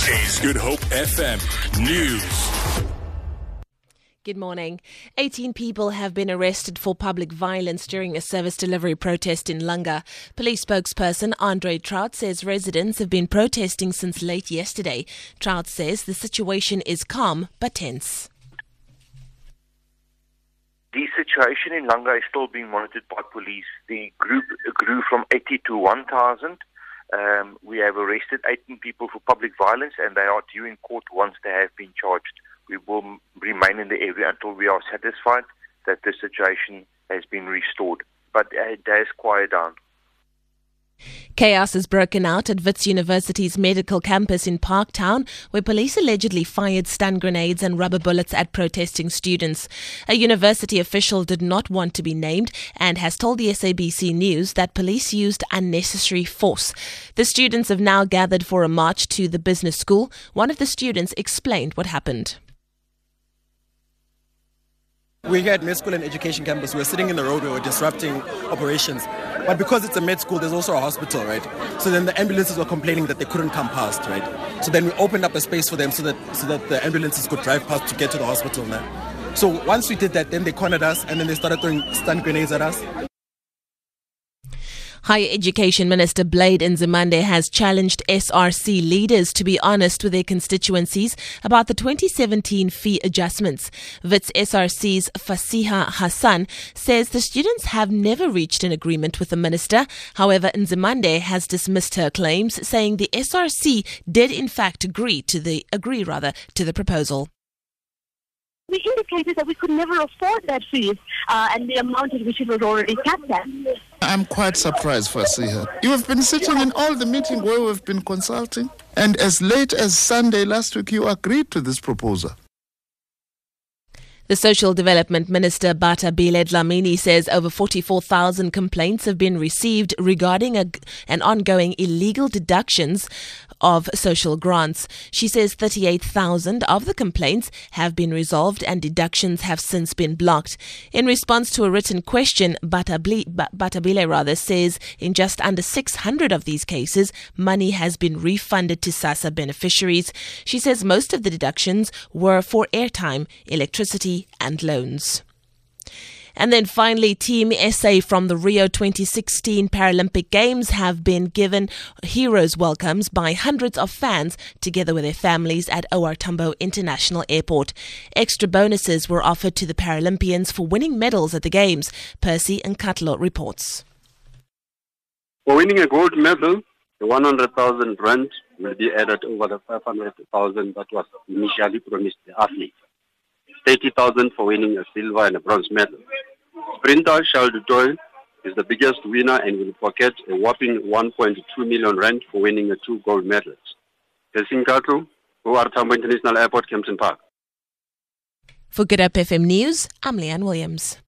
This is Good Hope FM News. Good morning. 18 people have been arrested for public violence during a service delivery protest in Langa. Police spokesperson Andre Traut says residents have been protesting since late yesterday. Traut says the situation is calm but tense. The situation in Langa is still being monitored by police. The group grew from 80 to 1,000. Um, we have arrested 18 people for public violence and they are due in court once they have been charged we will remain in the area until we are satisfied that the situation has been restored. But it has quieted down. Chaos has broken out at Wits University's medical campus in Parktown, where police allegedly fired stun grenades and rubber bullets at protesting students. A university official did not want to be named and has told the SABC News that police used unnecessary force. The students have now gathered for a march to the business school. One of the students explained what happened. We're here at Med School and Education Campus. We're sitting in the road. We were disrupting operations. But because it's a med school, there's also a hospital, right? So then the ambulances were complaining that they couldn't come past, right? So then we opened up a space for them so that so that the ambulances could drive past to get to the hospital now. So once we did that, then they cornered us and then they started throwing stun grenades at us. Higher Education Minister Blade Nzimande has challenged SRC leaders to be honest with their constituencies about the 2017 fee adjustments. Wits SRC's Fasiha Hassan says the students have never reached an agreement with the minister. However, Nzimande has dismissed her claims, saying the SRC did in fact agree to the agree rather to the proposal we indicated that we could never afford that fees uh, and the amount at which it was already capped at. I'm quite surprised, Fasiha. You have been sitting in all the meetings where we've been consulting, and as late as Sunday last week, you agreed to this proposal. The Social Development Minister Bathabile Dlamini says over 44,000 complaints have been received regarding a, an ongoing illegal deductions of social grants. She says 38,000 of the complaints have been resolved and deductions have since been blocked. In response to a written question, Bathabile rather says in just under 600 of these cases, money has been refunded to SASSA beneficiaries. She says most of the deductions were for airtime, electricity, and loans. And then finally, Team SA from the Rio 2016 Paralympic Games have been given heroes welcomes by hundreds of fans together with their families at OR Tambo International Airport. Extra bonuses were offered to the Paralympians for winning medals at the Games. Percy and Nkatlo reports. For winning a gold medal, the 100,000 rand will be added over the 500,000 that was initially promised the athletes. 30,000 for winning a silver and a bronze medal. Sprinter Charles du is the biggest winner and will pocket a whopping 1.2 million rand for winning a two gold medals. Helsinki, OR Tambo International Airport, Kempton Park. For Good Hope FM News, I'm Leanne Williams.